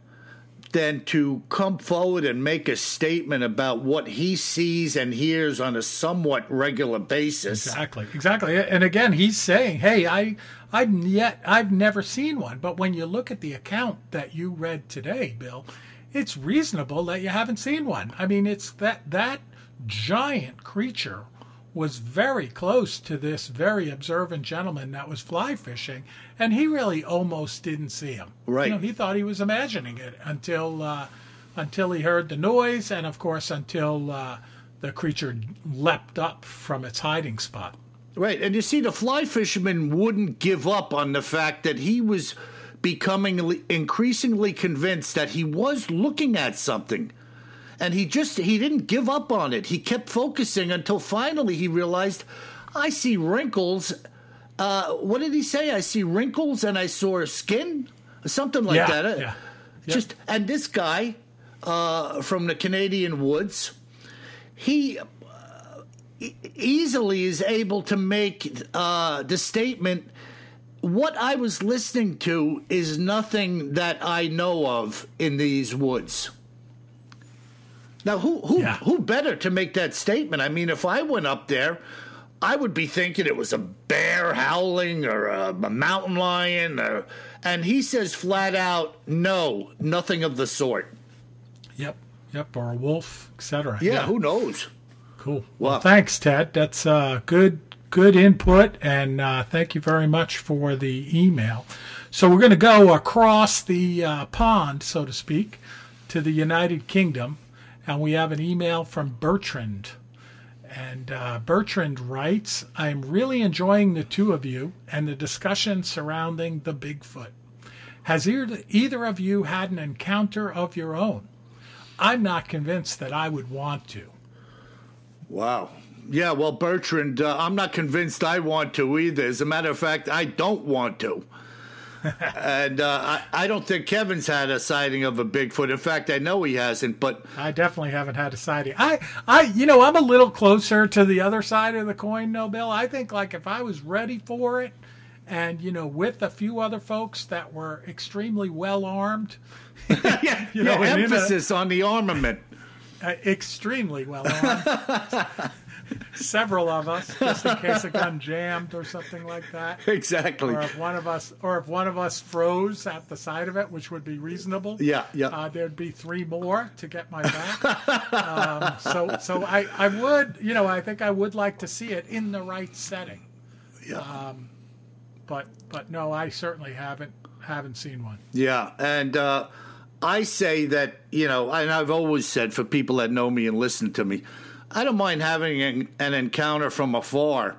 than to come forward and make a statement about what he sees and hears on a somewhat regular basis? Exactly, exactly. And again, he's saying, "Hey, I, I've yet, I've never seen one." But when you look at the account that you read today, Bill, it's reasonable that you haven't seen one. I mean, it's that that giant creature was very close to this very observant gentleman that was fly fishing, and he really almost didn't see him. Right. You know, he thought he was imagining it until uh, until he heard the noise, and of course until uh, the creature leapt up from its hiding spot. Right, and you see, the fly fisherman wouldn't give up on the fact that he was becoming increasingly convinced that he was looking at something and he just he didn't give up on it. He kept focusing until finally he realized, I see wrinkles. Uh, what did he say? I see wrinkles and I saw skin, something like yeah, that. Uh, yeah. Just and this guy uh, from the Canadian woods, he uh, easily is able to make uh, the statement. What I was listening to is nothing that I know of in these woods. Now, who who Yeah. who better to make that statement? I mean, if I went up there, I would be thinking it was a bear howling or a, a mountain lion, or, and he says flat out, no, nothing of the sort. Yep, yep, or a wolf, etc. Yeah, who knows? Cool. Wow. Well, thanks, Ted. That's uh, good, good input, and uh, thank you very much for the email. So we're going to go across the uh, pond, so to speak, to the United Kingdom, and we have an email from Bertrand. And uh, Bertrand writes, I'm really enjoying the two of you and the discussion surrounding the Bigfoot. Has either, of you had an encounter of your own? I'm not convinced that I would want to. Wow. Yeah, well, Bertrand, uh, I'm not convinced I want to either. As a matter of fact, I don't want to. [LAUGHS] and uh, I, I don't think Kevin's had a sighting of a Bigfoot. In fact, I know he hasn't, but I definitely haven't had a sighting. I, I, you know, I'm a little closer to the other side of the coin, no, Bill. I think like if I was ready for it, and you know, with a few other folks that were extremely well armed, [LAUGHS] yeah, You know, yeah, in a- emphasis on the armament. uh, extremely well armed. [LAUGHS] [LAUGHS] Several of us, just in case a gun jammed or something like that. Exactly. Or if one of us, or if one of us froze at the side of it, which would be reasonable. Yeah, yeah. Uh, there'd be three more to get my back. um, so, so I, I would, you know, I think I would like to see it in the right setting. Yeah. But, but no, I certainly haven't, haven't seen one. Yeah, and uh, I say that you know, and I've always said for people that know me and listen to me, I don't mind having an, an encounter from afar,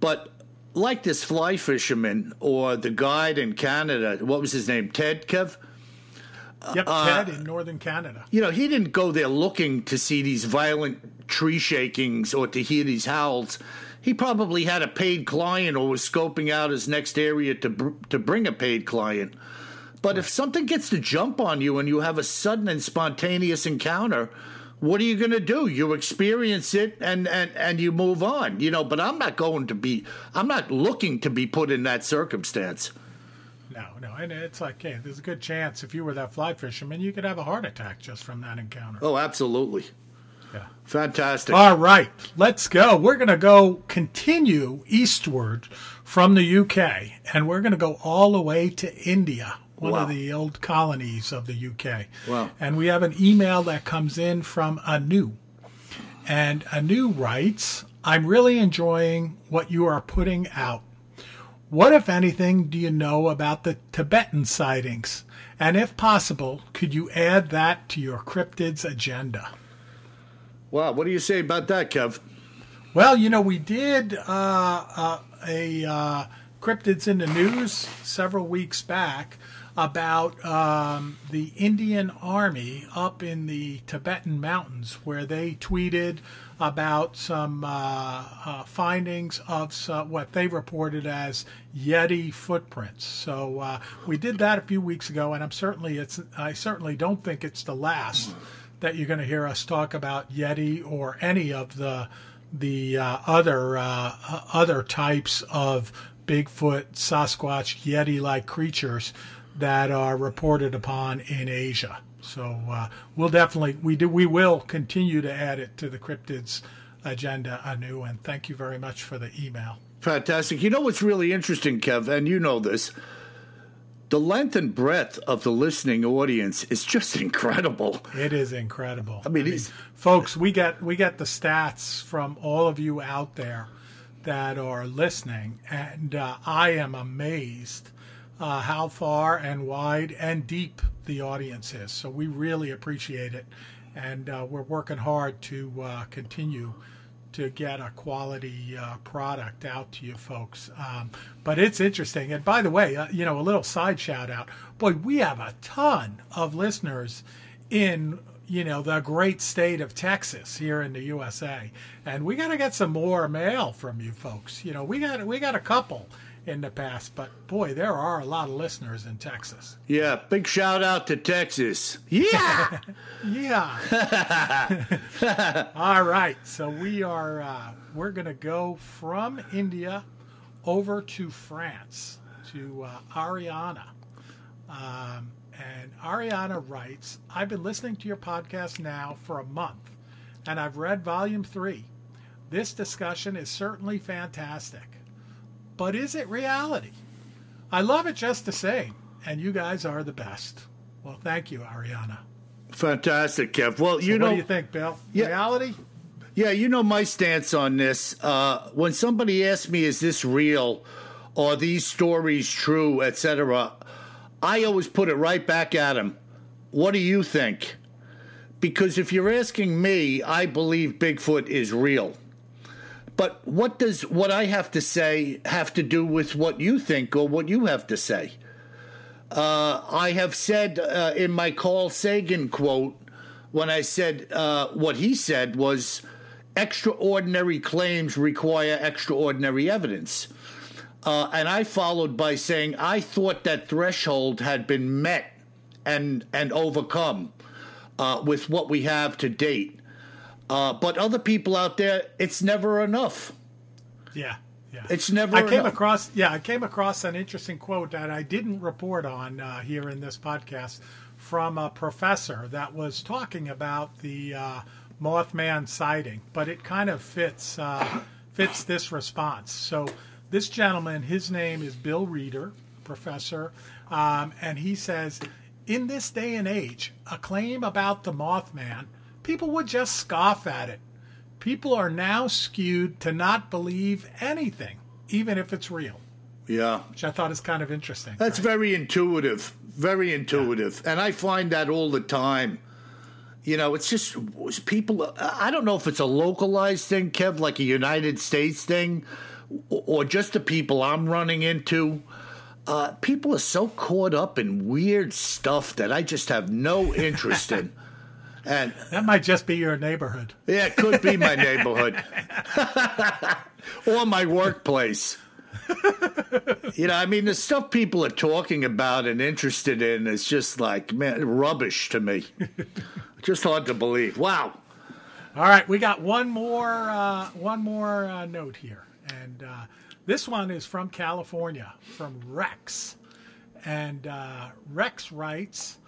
but like this fly fisherman or the guide in Canada, what was his name, Ted Kev? Yep, uh, Ted in northern Canada. You know, he didn't go there looking to see these violent tree shakings or to hear these howls. He probably had a paid client or was scoping out his next area to br- to bring a paid client. But if something gets to jump on you and you have a sudden and spontaneous encounter, what are you going to do? You experience it and, and, and you move on, you know. But I'm not going to be, I'm not looking to be put in that circumstance. No, no, and it's like, hey, there's a good chance if you were that fly fisherman, you could have a heart attack just from that encounter. Oh, absolutely. Yeah. Fantastic. All right, let's go. We're going to go continue eastward from the UK, and we're going to go all the way to India, one Wow. of the old colonies of the UK. Wow. And we have an email that comes in from Anu. And Anu writes, I'm really enjoying what you are putting out. What, if anything, do you know about the Tibetan sightings? And if possible, could you add that to your cryptids agenda? Wow, what do you say about that, Kev? Well, you know, we did uh, uh, a uh, cryptids in the news several weeks back about um, the Indian Army up in the Tibetan mountains, where they tweeted about some uh, uh, findings of some, what they reported as Yeti footprints. So uh, we did that a few weeks ago, and I'm certainly it's I certainly don't think it's the last that you're going to hear us talk about Yeti or any of the the uh, other uh, uh, other types of Bigfoot, Sasquatch, Yeti-like creatures that are reported upon in Asia. So uh, we'll definitely we do we will continue to add it to the cryptids agenda Anu. And thank you very much for the email. Fantastic. You know what's really interesting, Kev, and you know this. The length and breadth of the listening audience is just [LAUGHS] incredible. It is incredible. I mean, it's- folks, we get we get the stats from all of you out there that are listening, and uh, I am amazed uh, how far and wide and deep the audience is. So we really appreciate it, and uh, we're working hard to uh, continue to get a quality uh, product out to you folks. Um, but it's interesting. And by the way, uh, you know, a little side shout out. Boy, we have a ton of listeners in you know the great state of Texas here in the USA, and we got to get some more mail from you folks. You know, we got we got a couple in the past, but boy, there are a lot of listeners in Texas. Yeah, big shout out to Texas. Yeah. [LAUGHS] Yeah. [LAUGHS] All right. So we are uh, we're going to go from India over to France to uh, Ariana. Um, and Ariana writes, I've been listening to your podcast now for a month, and I've read volume three. This discussion is certainly fantastic. But is it reality? I love it just the same, and you guys are the best. Well, thank you, Ariana. Fantastic, Kev. Well, you what know, do you think, Bill? Yeah. Reality? yeah, you know my stance on this. Uh, when somebody asks me, "Is this real?" or "These stories true?" etc., I always put it right back at them. What do you think? Because if you're asking me, I believe Bigfoot is real. But what does what I have to say have to do with what you think or what you have to say? Uh, I have said uh, in my Carl Sagan quote, when I said uh, what he said was extraordinary claims require extraordinary evidence. Uh, and I followed by saying I thought that threshold had been met and and overcome uh, with what we have to date. Uh, but other people out there, it's never enough. Yeah, yeah. It's never I came enough. across, yeah, I came across an interesting quote that I didn't report on uh, here in this podcast from a professor that was talking about the uh, Mothman sighting, but it kind of fits uh, fits this response. So this gentleman, his name is Bill Reeder, professor, um, and he says, in this day and age, a claim about the Mothman, people would just scoff at it. People are now skewed to not believe anything, even if it's real, Yeah. which I thought is kind of interesting. That's very intuitive, very intuitive, and I find that all the time. You know, it's just people. I don't know if it's a localized thing, Kev, like a United States thing, or just the people I'm running into. uh, people are so caught up in weird stuff that I just have no interest in. [LAUGHS] And that might just be your neighborhood. Yeah, it could be my neighborhood or my workplace. you know, I mean, the stuff people are talking about and interested in is just like, man, rubbish to me. just hard to believe. Wow. All right, we got one more uh, one more uh, note here, and uh, this one is from California, from Rex, and uh, Rex writes.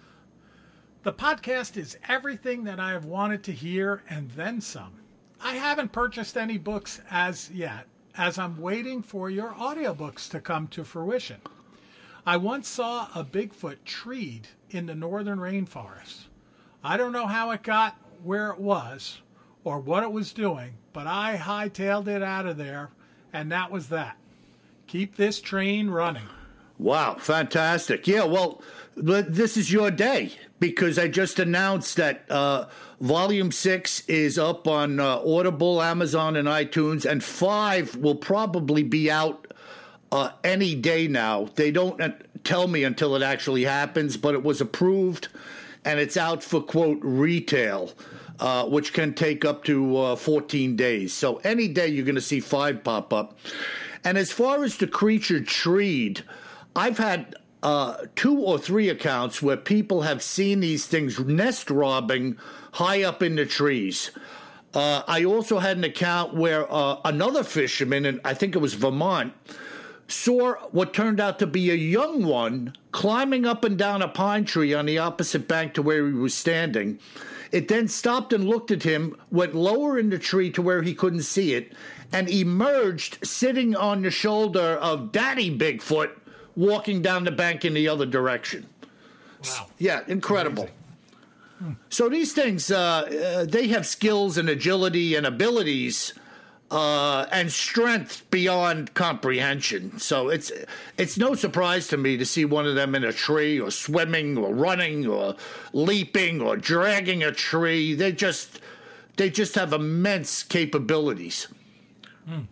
The podcast is everything that I have wanted to hear and then some. I haven't purchased any books as yet, as I'm waiting for your audiobooks to come to fruition. I once saw a Bigfoot treed in the northern rainforest. I don't know how it got where it was or what it was doing, but I hightailed it out of there, and that was that. Keep this train running. Wow, fantastic. Yeah, well, this is your day because I just announced that uh, Volume 6 is up on uh, Audible, Amazon, and iTunes, and 5 will probably be out uh, any day now. They don't uh, tell me until it actually happens, but it was approved and it's out for, quote, retail. Uh, which can take up to uh, 14 days. So any day you're going to see five pop up. And as far as the creature treed, I've had uh, two or three accounts where people have seen these things nest robbing high up in the trees. Uh, I also had an account where uh, another fisherman, and I think it was Vermont, saw what turned out to be a young one climbing up and down a pine tree on the opposite bank to where he was standing. It then stopped and looked at him, went lower in the tree to where he couldn't see it, and emerged sitting on the shoulder of Daddy Bigfoot walking down the bank in the other direction. Wow. Yeah, incredible. So these things, uh, uh, they have skills and agility and abilities uh, and strength beyond comprehension. So it's it's no surprise to me to see one of them in a tree or swimming or running or leaping or dragging a tree. They just they just have immense capabilities. Mm.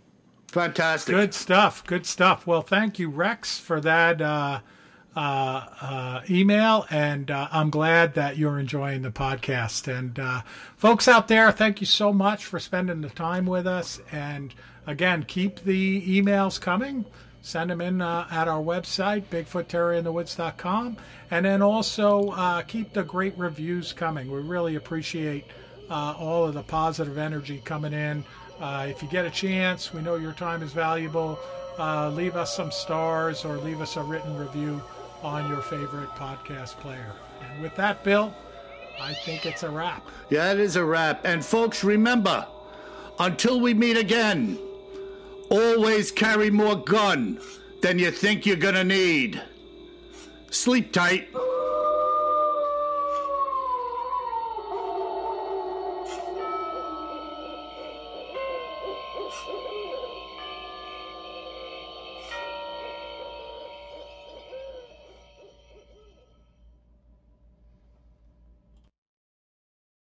Fantastic. Good stuff. Good stuff. Well, thank you, Rex, for that uh, uh, uh, email, and uh, I'm glad that you're enjoying the podcast. And uh, folks out there, thank you so much for spending the time with us. And again, keep the emails coming. Send them in uh, at our website, BigfootTerrorInTheWoods.com. And then also keep the great reviews coming. We really appreciate all of the positive energy coming in. Uh, if you get a chance, we know your time is valuable. Uh, leave us some stars or leave us a written review on your favorite podcast player. And with that, Bill, I think it's a wrap. Yeah, it is a wrap. And folks, remember, until we meet again, always carry more gun than you think you're going to need. Sleep tight.